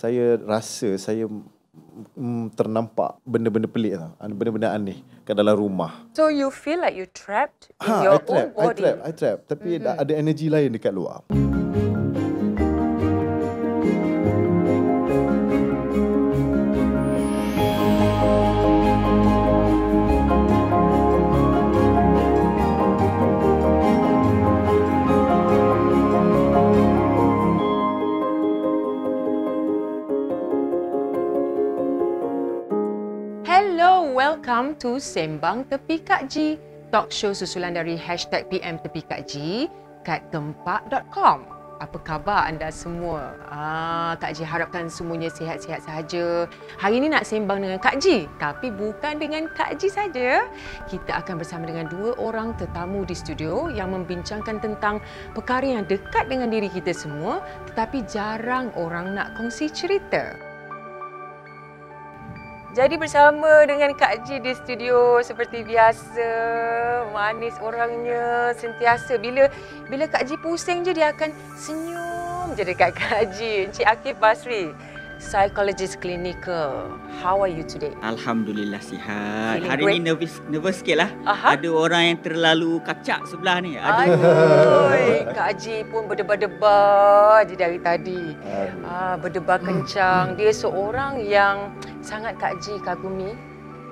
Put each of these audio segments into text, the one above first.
saya rasa saya mm, ternampak benda-benda pelik tau. Benda-benda aneh kat dalam rumah. So you feel like you trapped in Ha, your I trap, own body. I trap, I trap. Tapi mm-hmm. ada energi lain dekat luar. Welcome to Sembang Tepi Kak Ji. Talk show susulan dari hashtag PM Tepi Kak Ji kat gempak.com. Apa khabar anda semua? Ah, Kak Ji harapkan semuanya sihat-sihat sahaja. Hari ini nak sembang dengan Kak Ji. Tapi bukan dengan Kak Ji saja. Kita akan bersama dengan dua orang tetamu di studio yang membincangkan tentang perkara yang dekat dengan diri kita semua tetapi jarang orang nak kongsi cerita. Jadi bersama dengan Kak Ji di studio seperti biasa. Manis orangnya sentiasa. Bila bila Kak Ji pusing je dia akan senyum je dekat Kak Ji. Encik Akif Basri, psychologist clinical. How are you today? Alhamdulillah sihat. Feeling Hari great? ni nervous nervous sikit lah. Aha. Ada orang yang terlalu kacak sebelah ni. Ada. Aduh, Kak Ji pun berdebar-debar je dari tadi. Aduh. Ah, berdebar kencang. Dia seorang yang sangat Kak Ji kagumi.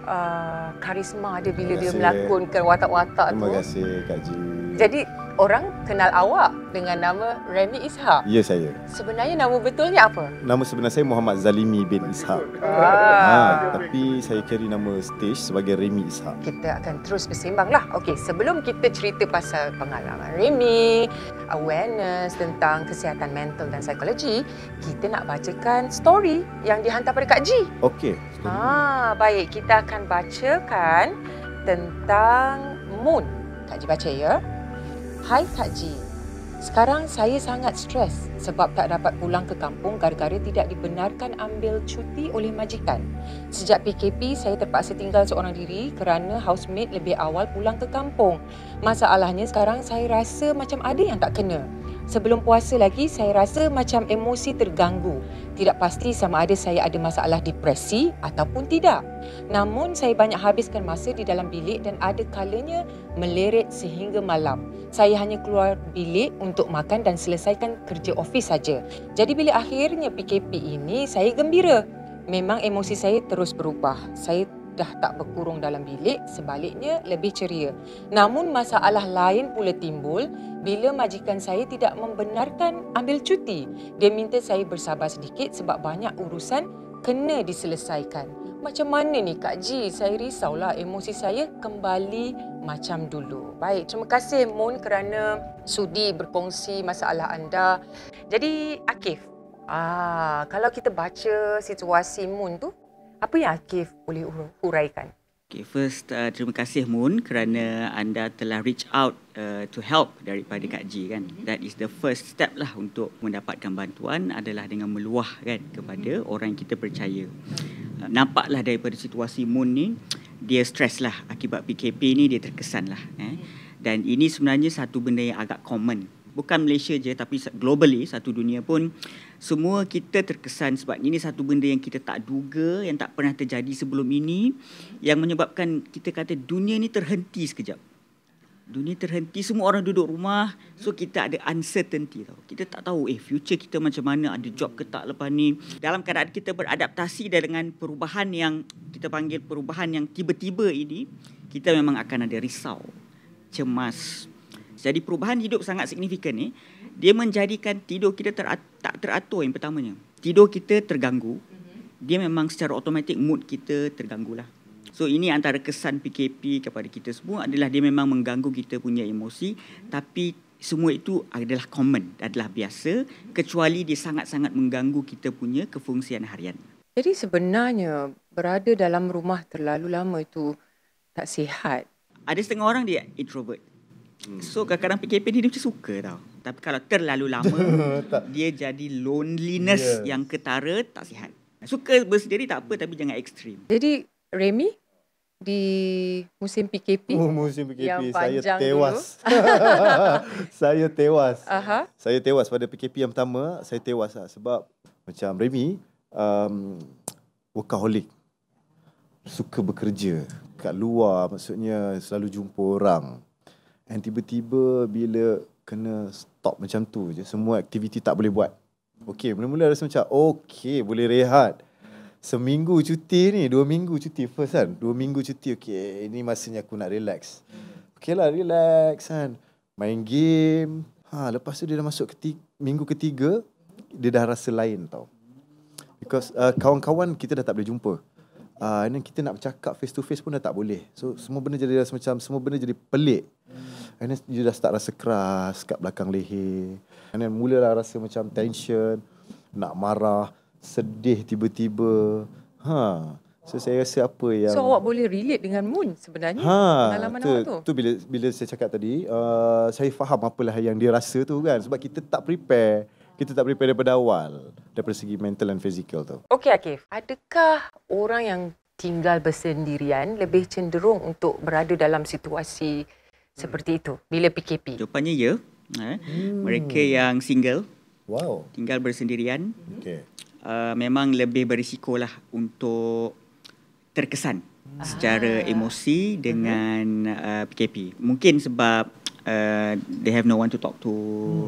Uh, karisma dia bila Terima dia melakonkan watak-watak Terima tu. kasih Kak Ji. Jadi orang kenal awak dengan nama Remy Ishak. Ya saya. Sebenarnya nama betulnya apa? Nama sebenar saya Muhammad Zalimi bin Ishak. Ah. Ha, tapi saya carry nama stage sebagai Remy Ishak. Kita akan terus bersembang lah. Okey, sebelum kita cerita pasal pengalaman Remy, awareness tentang kesihatan mental dan psikologi, kita nak bacakan story yang dihantar pada Kak Ji. Okey. Ah, baik. Kita akan bacakan tentang moon. Kak Ji baca ya. Hai Kak Ji. Sekarang saya sangat stres sebab tak dapat pulang ke kampung gara-gara tidak dibenarkan ambil cuti oleh majikan. Sejak PKP, saya terpaksa tinggal seorang diri kerana housemate lebih awal pulang ke kampung. Masalahnya sekarang saya rasa macam ada yang tak kena. Sebelum puasa lagi, saya rasa macam emosi terganggu. Tidak pasti sama ada saya ada masalah depresi ataupun tidak. Namun, saya banyak habiskan masa di dalam bilik dan ada kalanya meleret sehingga malam. Saya hanya keluar bilik untuk makan dan selesaikan kerja ofis saja. Jadi bila akhirnya PKP ini, saya gembira. Memang emosi saya terus berubah. Saya dah tak berkurung dalam bilik, sebaliknya lebih ceria. Namun masalah lain pula timbul bila majikan saya tidak membenarkan ambil cuti. Dia minta saya bersabar sedikit sebab banyak urusan kena diselesaikan. Macam mana ni Kak Ji? Saya risaulah emosi saya kembali macam dulu. Baik, terima kasih Moon kerana sudi berkongsi masalah anda. Jadi Akif, ah, kalau kita baca situasi Moon tu, apa yang Akif boleh ur- huraikan? Okay, first uh, terima kasih Moon kerana anda telah reach out uh, to help daripada Kak Ji kan. That is the first step lah untuk mendapatkan bantuan adalah dengan meluah kan kepada orang yang kita percaya. Uh, nampaklah daripada situasi Moon ni dia stres lah akibat PKP ni dia terkesan lah eh. Dan ini sebenarnya satu benda yang agak common. Bukan Malaysia je tapi globally satu dunia pun semua kita terkesan sebab ini satu benda yang kita tak duga yang tak pernah terjadi sebelum ini yang menyebabkan kita kata dunia ni terhenti sekejap. Dunia terhenti, semua orang duduk rumah. So kita ada uncertainty tau. Kita tak tahu eh future kita macam mana, ada job ke tak lepas ni. Dalam keadaan kita beradaptasi dengan perubahan yang kita panggil perubahan yang tiba-tiba ini, kita memang akan ada risau, cemas. Jadi perubahan hidup sangat signifikan ni, dia menjadikan tidur kita terat, tak teratur yang pertamanya. Tidur kita terganggu. Dia memang secara automatik mood kita terganggu lah. So ini antara kesan PKP kepada kita semua adalah dia memang mengganggu kita punya emosi tapi semua itu adalah common, adalah biasa kecuali dia sangat-sangat mengganggu kita punya kefungsian harian. Jadi sebenarnya berada dalam rumah terlalu lama itu tak sihat. Ada setengah orang dia introvert. So kadang-kadang PKP ni dia macam suka tau. Tapi kalau terlalu lama dia jadi loneliness Yes. yang ketara tak sihat. Suka bersendiri tak apa tapi jangan ekstrim. Jadi Remy di musim PKP Oh, musim PKP Yang saya panjang tewas. saya tewas. Aha. Saya tewas pada PKP yang pertama, saya tewas lah sebab macam Remy um, workaholic. Suka bekerja kat luar maksudnya selalu jumpa orang. And tiba-tiba bila kena stop macam tu je semua aktiviti tak boleh buat. Okay, mula-mula rasa macam okay boleh rehat. Seminggu cuti ni, dua minggu cuti first kan. Dua minggu cuti, okay ini masanya aku nak relax. Okay lah, relax kan. Main game. Ha, lepas tu dia dah masuk ketiga, minggu ketiga, dia dah rasa lain tau. Because uh, kawan-kawan kita dah tak boleh jumpa. Uh, and then kita nak bercakap face to face pun dah tak boleh. So semua benda jadi rasa macam semua benda jadi pelik. And then dia dah start rasa keras kat belakang leher. And then mulalah rasa macam tension, nak marah, sedih tiba-tiba. Ha. So saya rasa apa yang So awak boleh relate dengan Moon sebenarnya Ha, pengalaman tu, awak tu. tu bila bila saya cakap tadi, uh, saya faham apalah yang dia rasa tu kan sebab kita tak prepare. Kita tak prepare daripada awal daripada segi mental and physical tu. Okey Akif, adakah orang yang tinggal bersendirian lebih cenderung untuk berada dalam situasi seperti itu bila PKP? Jawapannya ya. Eh. Mereka yang single, Wow. tinggal bersendirian, Okay. uh, memang lebih berisiko lah untuk terkesan secara emosi dengan uh, PKP. Mungkin sebab uh, they have no one to talk to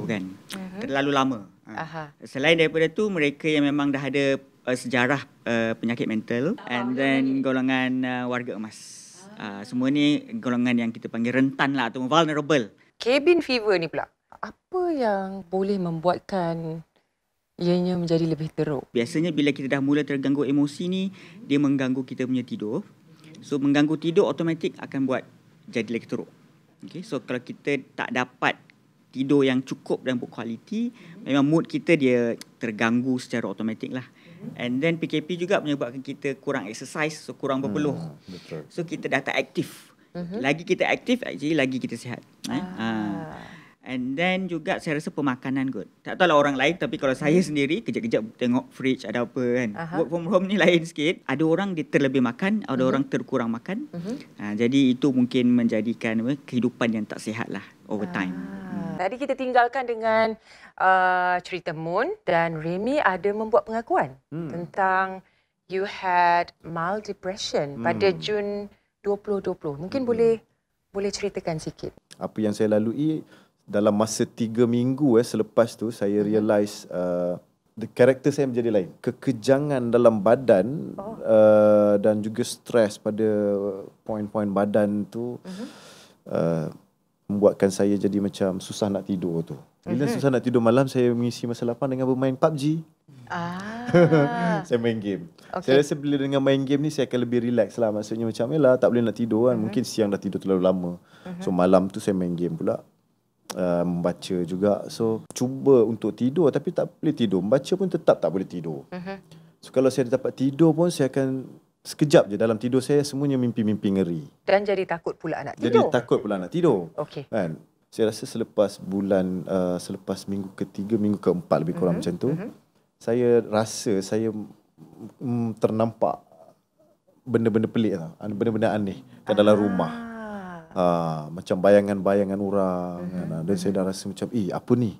kan. Terlalu lama. Uh. Aha. Selain daripada tu mereka yang memang dah ada uh, sejarah uh, penyakit mental and then golongan uh, warga emas. Uh, semua ni golongan yang kita panggil rentan lah atau vulnerable. Cabin fever ni pula. Apa yang boleh membuatkan ianya menjadi lebih teruk? Biasanya bila kita dah mula terganggu emosi ni, dia mengganggu kita punya tidur. So mengganggu tidur automatik akan buat jadi lagi teruk. Okay, so kalau kita tak dapat tidur yang cukup dan berkualiti, memang mood kita dia terganggu secara automatik lah. And then PKP juga menyebabkan kita kurang exercise, so kurang berpeluh. Hmm, betul. So kita dah tak aktif. Lagi kita aktif, actually lagi kita sihat. Eh? Ah. And then juga saya rasa pemakanan kot. Tak tahu lah orang lain tapi kalau saya sendiri kejap-kejap tengok fridge ada apa kan. Aha. Work from home ni lain sikit. Ada orang dia terlebih makan, ada orang terkurang makan. Ha, jadi itu mungkin menjadikan kehidupan yang tak sihat lah over time. Ah. Tadi kita tinggalkan dengan uh, cerita Moon dan Remy ada membuat pengakuan Hmm. tentang you had mild depression pada Hmm. Jun 2020. Mungkin boleh boleh ceritakan sikit. Apa yang saya lalui dalam masa tiga minggu eh selepas tu saya realise uh, the character saya menjadi lain. Kekejangan dalam badan Oh. uh, dan juga stres pada poin-poin badan tu uh, membuatkan saya jadi macam susah nak tidur tu. Bila susah nak tidur malam saya mengisi masa lapang dengan bermain PUBG. Ah. saya main game. Okey. Saya rasa bila dengan main game ni saya akan lebih relax lah. Maksudnya macam yalah tak boleh nak tidur kan. Mungkin siang dah tidur terlalu lama. So malam tu saya main game pula. Uh, membaca juga. So cuba untuk tidur tapi tak boleh tidur. Membaca pun tetap tak boleh tidur. So kalau saya dapat tidur pun saya akan sekejap je dalam tidur saya semuanya mimpi-mimpi ngeri. Dan jadi takut pula nak Jadi tidur. takut pula nak tidur. Okey. Kan? Saya rasa selepas bulan uh, selepas minggu ketiga, minggu keempat lebih kurang mm-hmm. macam tu, mm-hmm. saya rasa saya mm, ternampak benda-benda pelik tau. Benda-benda aneh kat dalam rumah. Ah. Ha, macam bayangan-bayangan orang mm-hmm. kan? Dan saya dah rasa macam, eh apa ni?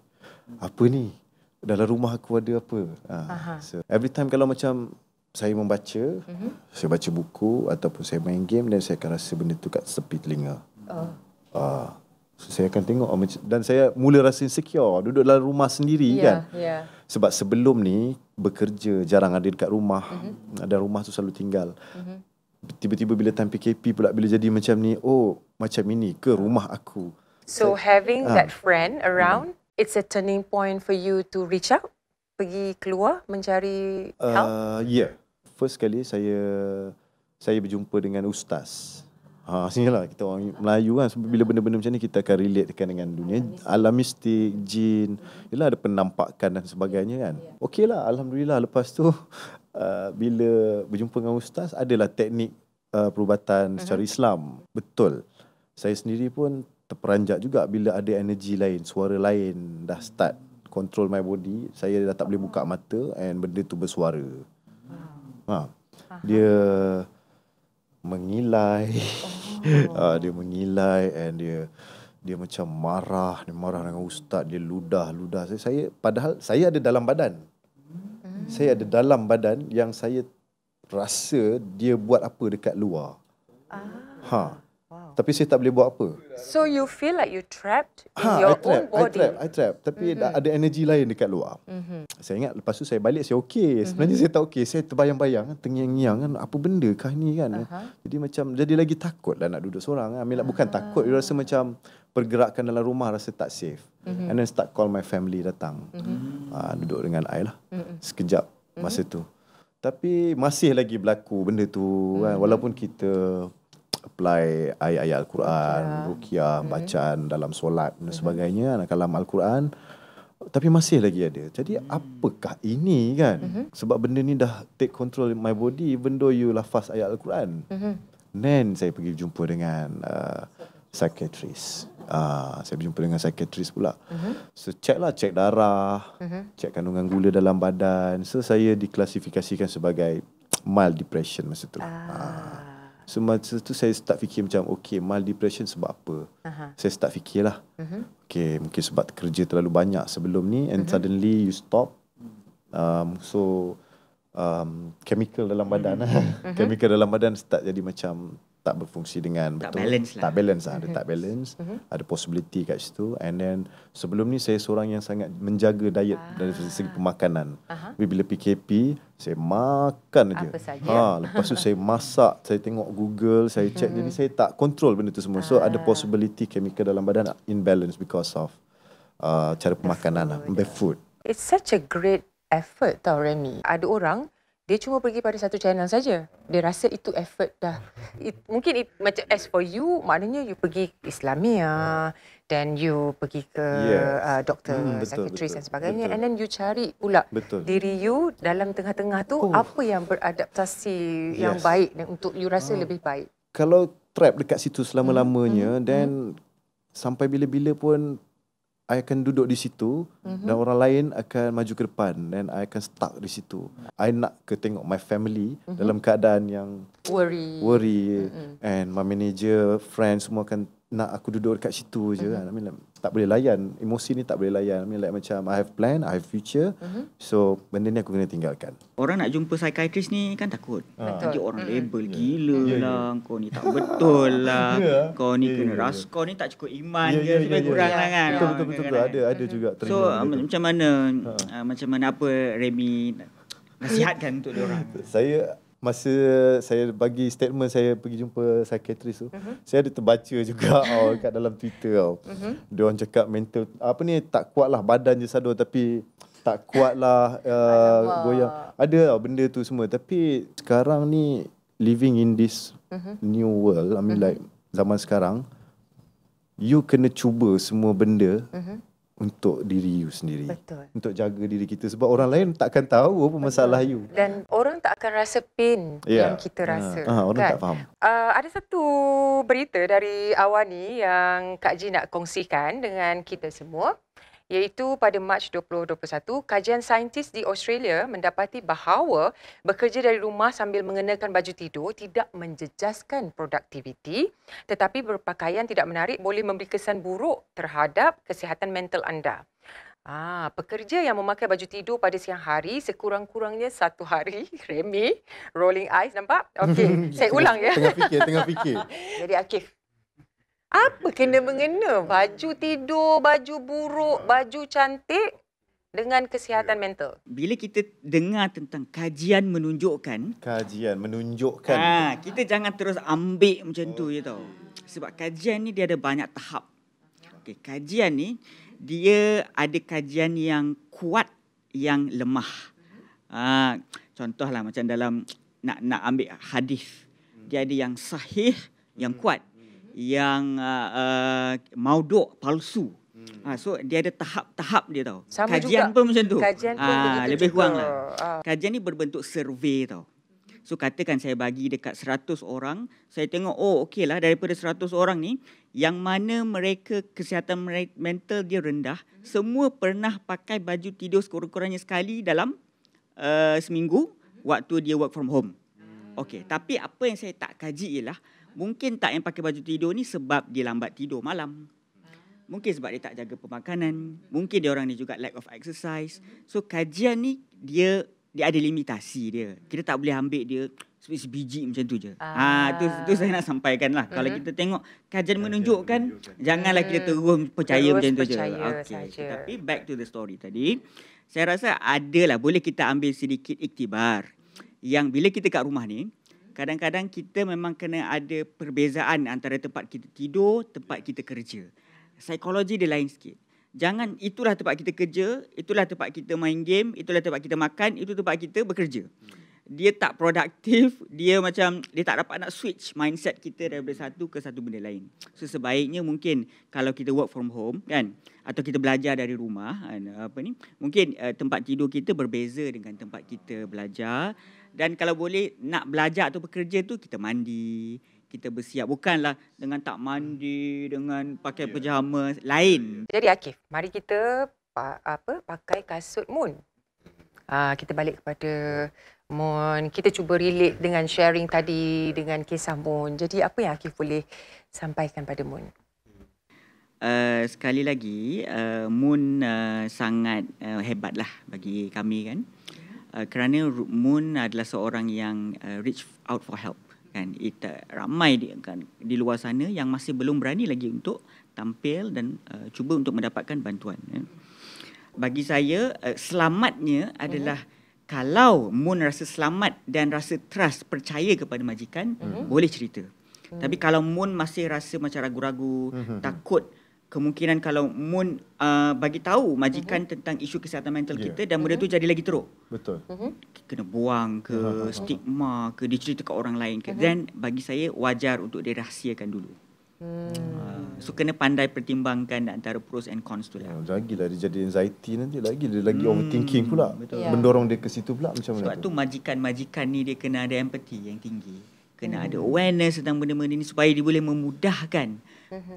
Apa ni? Dalam rumah aku ada apa? Ha, so, every time kalau macam saya membaca, mm-hmm. saya baca buku ataupun saya main game dan saya akan rasa benda tu kat tepi telinga. Oh. Ah, so saya akan tengok macam- dan saya mula rasa insecure duduk dalam rumah sendiri Ya, kan. ya. Sebab sebelum ni bekerja jarang ada dekat rumah. Mm-hmm. Dan rumah tu selalu tinggal. Mm-hmm. Tiba-tiba bila time PKP pula bila jadi macam ni, oh macam ini ke rumah aku. So having Ah. that friend around, it's a turning point for you to reach out, pergi keluar mencari help. Uh, yeah. First kali saya saya berjumpa dengan ustaz. Ha, sinilah kita orang Melayu kan. Bila benda-benda macam ni kita akan relate dengan dunia alam mistik, jin. Yalah ada penampakan dan sebagainya kan. Okey lah, Alhamdulillah. Lepas tu uh, bila berjumpa dengan ustaz adalah teknik uh, perubatan secara Islam. Betul. Saya sendiri pun terperanjat juga bila ada energi lain, suara lain dah start control my body. Saya dah tak boleh buka mata and benda tu bersuara. Ha. Dia mengilai. Oh. dia mengilai and dia dia macam marah, dia marah dengan ustaz, dia ludah, ludah. Saya, saya padahal saya ada dalam badan. Saya ada dalam badan yang saya rasa dia buat apa dekat luar. Ah. Ha. Tapi saya tak boleh buat apa. So you feel like you trapped in Ha, your I trap, own I body. trap, I trap. Tapi mm-hmm. ada energi lain dekat luar. Mhm. Saya ingat lepas tu saya balik saya okey. Sebenarnya saya tak okey. Saya terbayang-bayang terngiang-ngiang kan apa benda kah ni kan. Aha. Jadi macam jadi lagi takut lah nak duduk seorang. I mean, like, bukan takut, you rasa macam pergerakan dalam rumah rasa tak safe. Mm-hmm. And then start call my family datang. Mm-hmm. Uh, duduk dengan I lah. Mm-hmm. Sekejap masa tu. Tapi masih lagi berlaku benda tu mm-hmm. kan. Walaupun kita apply ayat-ayat Al-Quran, ruqyah, bacaan dalam solat dan sebagainya, kalam Al-Quran tapi masih lagi ada. Jadi apakah ini kan? Sebab benda ni dah take control my body even though you lafaz ayat Al-Quran. Then saya pergi jumpa dengan uh, psychiatrist. Uh, saya berjumpa dengan psychiatrist pula. So check lah, check darah, check kandungan gula dalam badan. So saya diklasifikasikan sebagai mild depression masa tu. Ah. So masa tu saya start fikir macam okay mild depression sebab apa? Aha. Saya start fikir lah. Okay mungkin sebab kerja terlalu banyak sebelum ni and suddenly you stop. Um, so um, chemical dalam badan lah. chemical dalam badan start jadi macam tak berfungsi dengan Tak betul. balance lah. Tak balance lah. Ada tak balance. Ada possibility kat situ. And then sebelum ni saya seorang yang sangat menjaga diet dari segi pemakanan. Tapi bila PKP, saya makan aja. Apa saja. Ha, lepas tu saya masak, saya tengok Google, saya check. Jadi saya tak control benda tu semua. So ada possibility chemical dalam badan imbalance because of uh, cara pemakanan lah. Bad food. It's such a great effort tau Remy. Ada orang dia cuma pergi pada satu channel saja. Dia rasa itu effort dah. It, mungkin it, macam as for you, maknanya you pergi Islamia dan you pergi ke Yes. uh, doktor, Hmm, hmm, betul, betul, dan sebagainya betul. and then you cari pula Betul. diri you dalam tengah-tengah tu Oh. apa yang beradaptasi yang Yes. baik dan untuk you rasa Ah. lebih baik. Kalau trap dekat situ selama-lamanya, Hmm, then sampai bila-bila pun I akan duduk di situ Mhm. dan orang lain akan maju ke depan dan I akan stuck di situ. I nak ke tengok my family Mhm. dalam keadaan yang Worry. worry and my manager, friends semua akan nak aku duduk dekat situ je kan. I mean, like, tak boleh layan. Emosi ni tak boleh layan. I mean like macam I have plan, I have future. So benda ni aku kena tinggalkan. Orang nak jumpa psychiatrist ni kan takut. Betul. Nanti orang label gila lah. Kau ni tak betul lah. Kau ni kena ras. Kau ni tak cukup iman Ya, ke. ya, Lebih ya, ya, kurang ya. lah kan. Betul betul betul, betul. ada ada juga. So uh, benda tu. macam mana uh, macam mana apa Remy nasihatkan untuk dia orang? saya masa saya bagi statement saya pergi jumpa psychiatrist tu uh-huh. saya ada terbaca juga oh, kat dalam Twitter tau. Uh-huh. Dia orang cakap mental apa ni tak kuat lah badan je sado tapi tak kuat lah uh, goyang. Ada tau benda tu semua tapi sekarang ni living in this uh-huh. new world I mean uh-huh. like zaman sekarang you kena cuba semua benda uh-huh. Untuk diri you sendiri. Betul. Untuk jaga diri kita sebab orang lain takkan tahu apa masalah you. Dan orang tak akan rasa pain Ya. yang kita rasa. Ah, orang kan? tak faham. Uh, ada satu berita dari Awani yang Kak Ji nak kongsikan dengan kita semua iaitu pada Mac 2021 kajian saintis di Australia mendapati bahawa bekerja dari rumah sambil mengenakan baju tidur tidak menjejaskan produktiviti tetapi berpakaian tidak menarik boleh memberi kesan buruk terhadap kesihatan mental anda. Ah, pekerja yang memakai baju tidur pada siang hari sekurang-kurangnya satu hari, Remy, rolling eyes nampak? Okey, saya ulang ya. Tengah fikir, tengah fikir. Jadi Akif, apa kena mengena baju tidur, baju buruk, baju cantik dengan kesihatan mental? Bila kita dengar tentang kajian menunjukkan Kajian menunjukkan. Ha, kita jangan terus ambil macam tu je tau. Sebab kajian ni dia ada banyak tahap. Okey, kajian ni dia ada kajian yang kuat yang lemah. Ha, contohlah macam dalam nak nak ambil hadis. Dia ada yang sahih, yang kuat, yang uh, uh, mauduk, palsu. Ha, so dia ada tahap-tahap dia tau. Sama kajian juga. pun macam tu. Kajian pun Ah, begitu lebih juga. kurang lah. Ah. Kajian ni berbentuk survey tau. So katakan saya bagi dekat 100 orang, saya tengok oh okey lah daripada 100 orang ni yang mana mereka kesihatan mental dia rendah, semua pernah pakai baju tidur sekurang-kurangnya sekali dalam uh, seminggu waktu dia work from home. Okey, tapi apa yang saya tak kaji ialah mungkin tak yang pakai baju tidur ni sebab dia lambat tidur malam. Mungkin sebab dia tak jaga pemakanan. Mungkin dia orang ni juga lack of exercise. So kajian ni dia dia ada limitasi dia. Kita tak boleh ambil dia sebiji macam tu je. Ah. Ah, tu tu saya nak sampaikan lah. Kalau Mhm. kita tengok kajian menunjukkan janganlah kita terus percaya Terus macam tu je. percaya Okey. saja. Tapi back to the story tadi. Saya rasa adalah boleh kita ambil sedikit iktibar yang bila kita kat rumah ni kadang-kadang kita memang kena ada perbezaan antara tempat kita tidur, tempat kita kerja. Psikologi dia lain sikit. Jangan itulah tempat kita kerja, itulah tempat kita main game, itulah tempat kita makan, itu tempat kita bekerja. Dia tak produktif, dia macam dia tak dapat nak switch mindset kita daripada satu ke satu benda lain. So sebaiknya mungkin kalau kita work from home kan atau kita belajar dari rumah kan, apa ni mungkin uh, tempat tidur kita berbeza dengan tempat kita belajar dan kalau boleh nak belajar atau bekerja tu kita mandi, kita bersiap bukanlah dengan tak mandi dengan pakai pejama lain. Jadi Akif, mari kita pa, apa pakai kasut Moon. Ah, kita balik kepada Moon. Kita cuba relate dengan sharing tadi dengan kisah Moon. Jadi apa yang Akif boleh sampaikan pada Moon? Uh, sekali lagi uh, Moon uh, sangat uh, hebatlah bagi kami kan uh, kerana Ru- Moon adalah seorang yang uh, reach out for help kan. It uh, ramai di, kan di luar sana yang masih belum berani lagi untuk tampil dan uh, cuba untuk mendapatkan bantuan ya. bagi saya uh, selamatnya adalah kalau Moon rasa selamat dan rasa trust percaya kepada majikan boleh cerita. Tapi kalau Moon masih rasa macam ragu-ragu takut kemungkinan kalau Moon uh, bagi tahu majikan tentang isu kesihatan mental Ya. kita dan benda tu jadi lagi teruk Betul. kena buang ke stigma ke dicerita ke orang lain ke then bagi saya wajar untuk dirahsiakan dulu Hmm. uh, so kena pandai pertimbangkan antara pros and cons tu lah Oh, lagi lah dia jadi anxiety nanti lagi dia lagi overthinking pula. betul. Ya. Mendorong dia ke situ pula macam mana sebab tu majikan-majikan ni dia kena ada empathy yang tinggi kena ada awareness tentang benda-benda ni supaya dia boleh memudahkan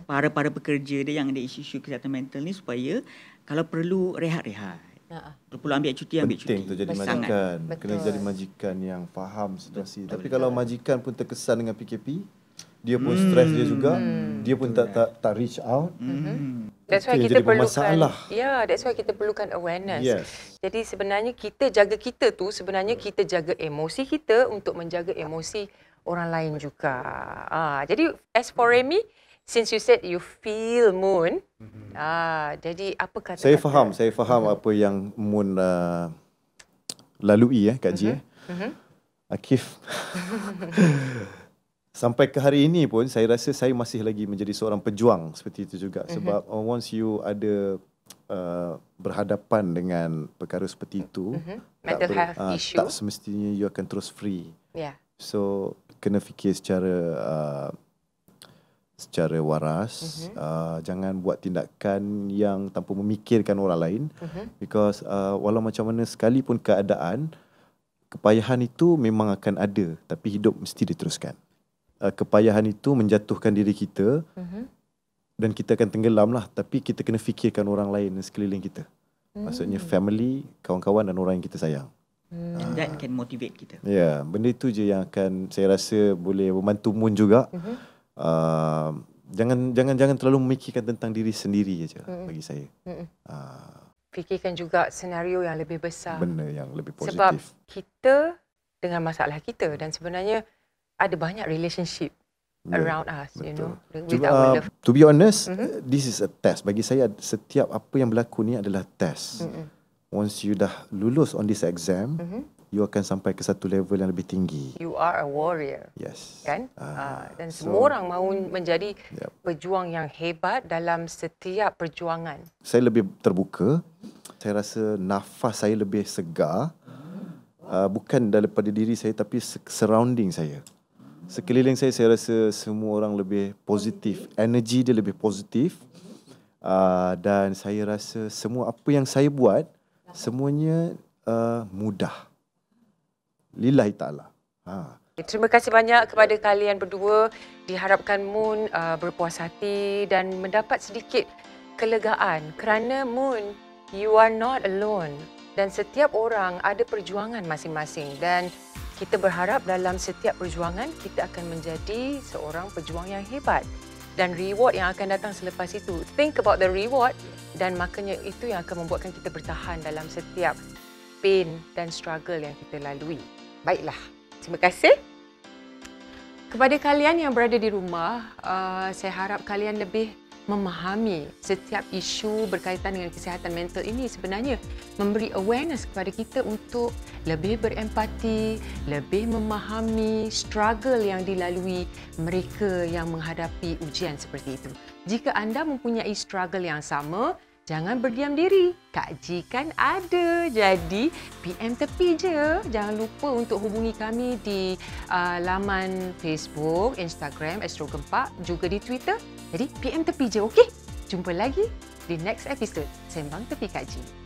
para-para pekerja dia yang ada isu-isu kesihatan mental ni supaya kalau perlu rehat-rehat Ha. kalau perlu ambil cuti ambil Penting cuti tu jadi Betul. majikan. Kena Betul. jadi majikan yang faham situasi. Tapi kalau majikan pun terkesan dengan PKP, dia pun stres dia juga, dia pun tak tak tak reach out. Hmm. That's why kita perlukan. Ya, yeah, that's why kita perlukan awareness. Yes. Jadi sebenarnya kita jaga kita tu sebenarnya kita jaga emosi kita untuk menjaga emosi orang lain juga. Ah, jadi as for Remy, since you said you feel moon, ah, jadi apa kata Saya faham, saya faham apa yang Moon uh, lalui eh Kak Ji eh. Akif. Sampai ke hari ini pun saya rasa saya masih lagi menjadi seorang pejuang seperti itu juga sebab uh, once you ada uh, berhadapan dengan perkara seperti itu Mental ber- health ah, issue. tak semestinya you akan terus free. Ya. So kena fikir secara uh, secara waras. Mhm. Uh, jangan buat tindakan yang tanpa memikirkan orang lain Mhm. because uh, walau macam mana sekalipun keadaan kepayahan itu memang akan ada tapi hidup mesti diteruskan. Uh, kepayahan itu menjatuhkan diri kita Mhm. dan kita akan tenggelam lah tapi kita kena fikirkan orang lain di sekeliling kita. Maksudnya family, kawan-kawan dan orang yang kita sayang. And that can motivate kita Ya, yeah, benda itu je yang akan saya rasa boleh membantu Moon juga. Mhm. Uh, jangan jangan jangan terlalu memikirkan tentang diri sendiri aja Mm. bagi saya. Mm-mm. Uh, Fikirkan juga senario yang lebih besar. benda yang lebih positif. Sebab kita dengan masalah kita dan sebenarnya ada banyak relationship Ya, around us, you know, with Cuba, our love. to be honest, Mhm. uh, this is a test. Bagi saya setiap apa yang berlaku ni adalah test. Mm-mm. Once you dah lulus on this exam, Mhm. You akan sampai ke satu level yang lebih tinggi. You are a warrior. Yes. kan? Ah, Ah, dan so- semua orang mahu menjadi Yep. pejuang yang hebat dalam setiap perjuangan. saya lebih terbuka. Saya rasa nafas saya lebih segar. Uh, bukan daripada diri saya tapi surrounding saya. Sekeliling saya saya rasa semua orang lebih positif. Energi dia lebih positif. Uh, dan saya rasa semua apa yang saya buat semuanya uh, mudah. Lillahi taala. Ha. Terima kasih banyak kepada kalian berdua. Diharapkan Moon uh, berpuas hati dan mendapat sedikit kelegaan kerana Moon, you are not alone. Dan setiap orang ada perjuangan masing-masing dan kita berharap dalam setiap perjuangan kita akan menjadi seorang pejuang yang hebat dan reward yang akan datang selepas itu. Think about the reward dan makanya itu yang akan membuatkan kita bertahan dalam setiap pain dan struggle yang kita lalui. Baiklah, terima kasih. Kepada kalian yang berada di rumah, uh, saya harap kalian lebih memahami setiap isu berkaitan dengan kesihatan mental ini sebenarnya memberi awareness kepada kita untuk lebih berempati, lebih memahami struggle yang dilalui mereka yang menghadapi ujian seperti itu. Jika anda mempunyai struggle yang sama, Jangan berdiam diri. Kak Ji kan ada. Jadi PM tepi je. Jangan lupa untuk hubungi kami di uh, laman Facebook, Instagram Astro Gempak, juga di Twitter. Jadi PM tepi je, okey? Jumpa lagi di next episode Sembang Tepi Kak Ji.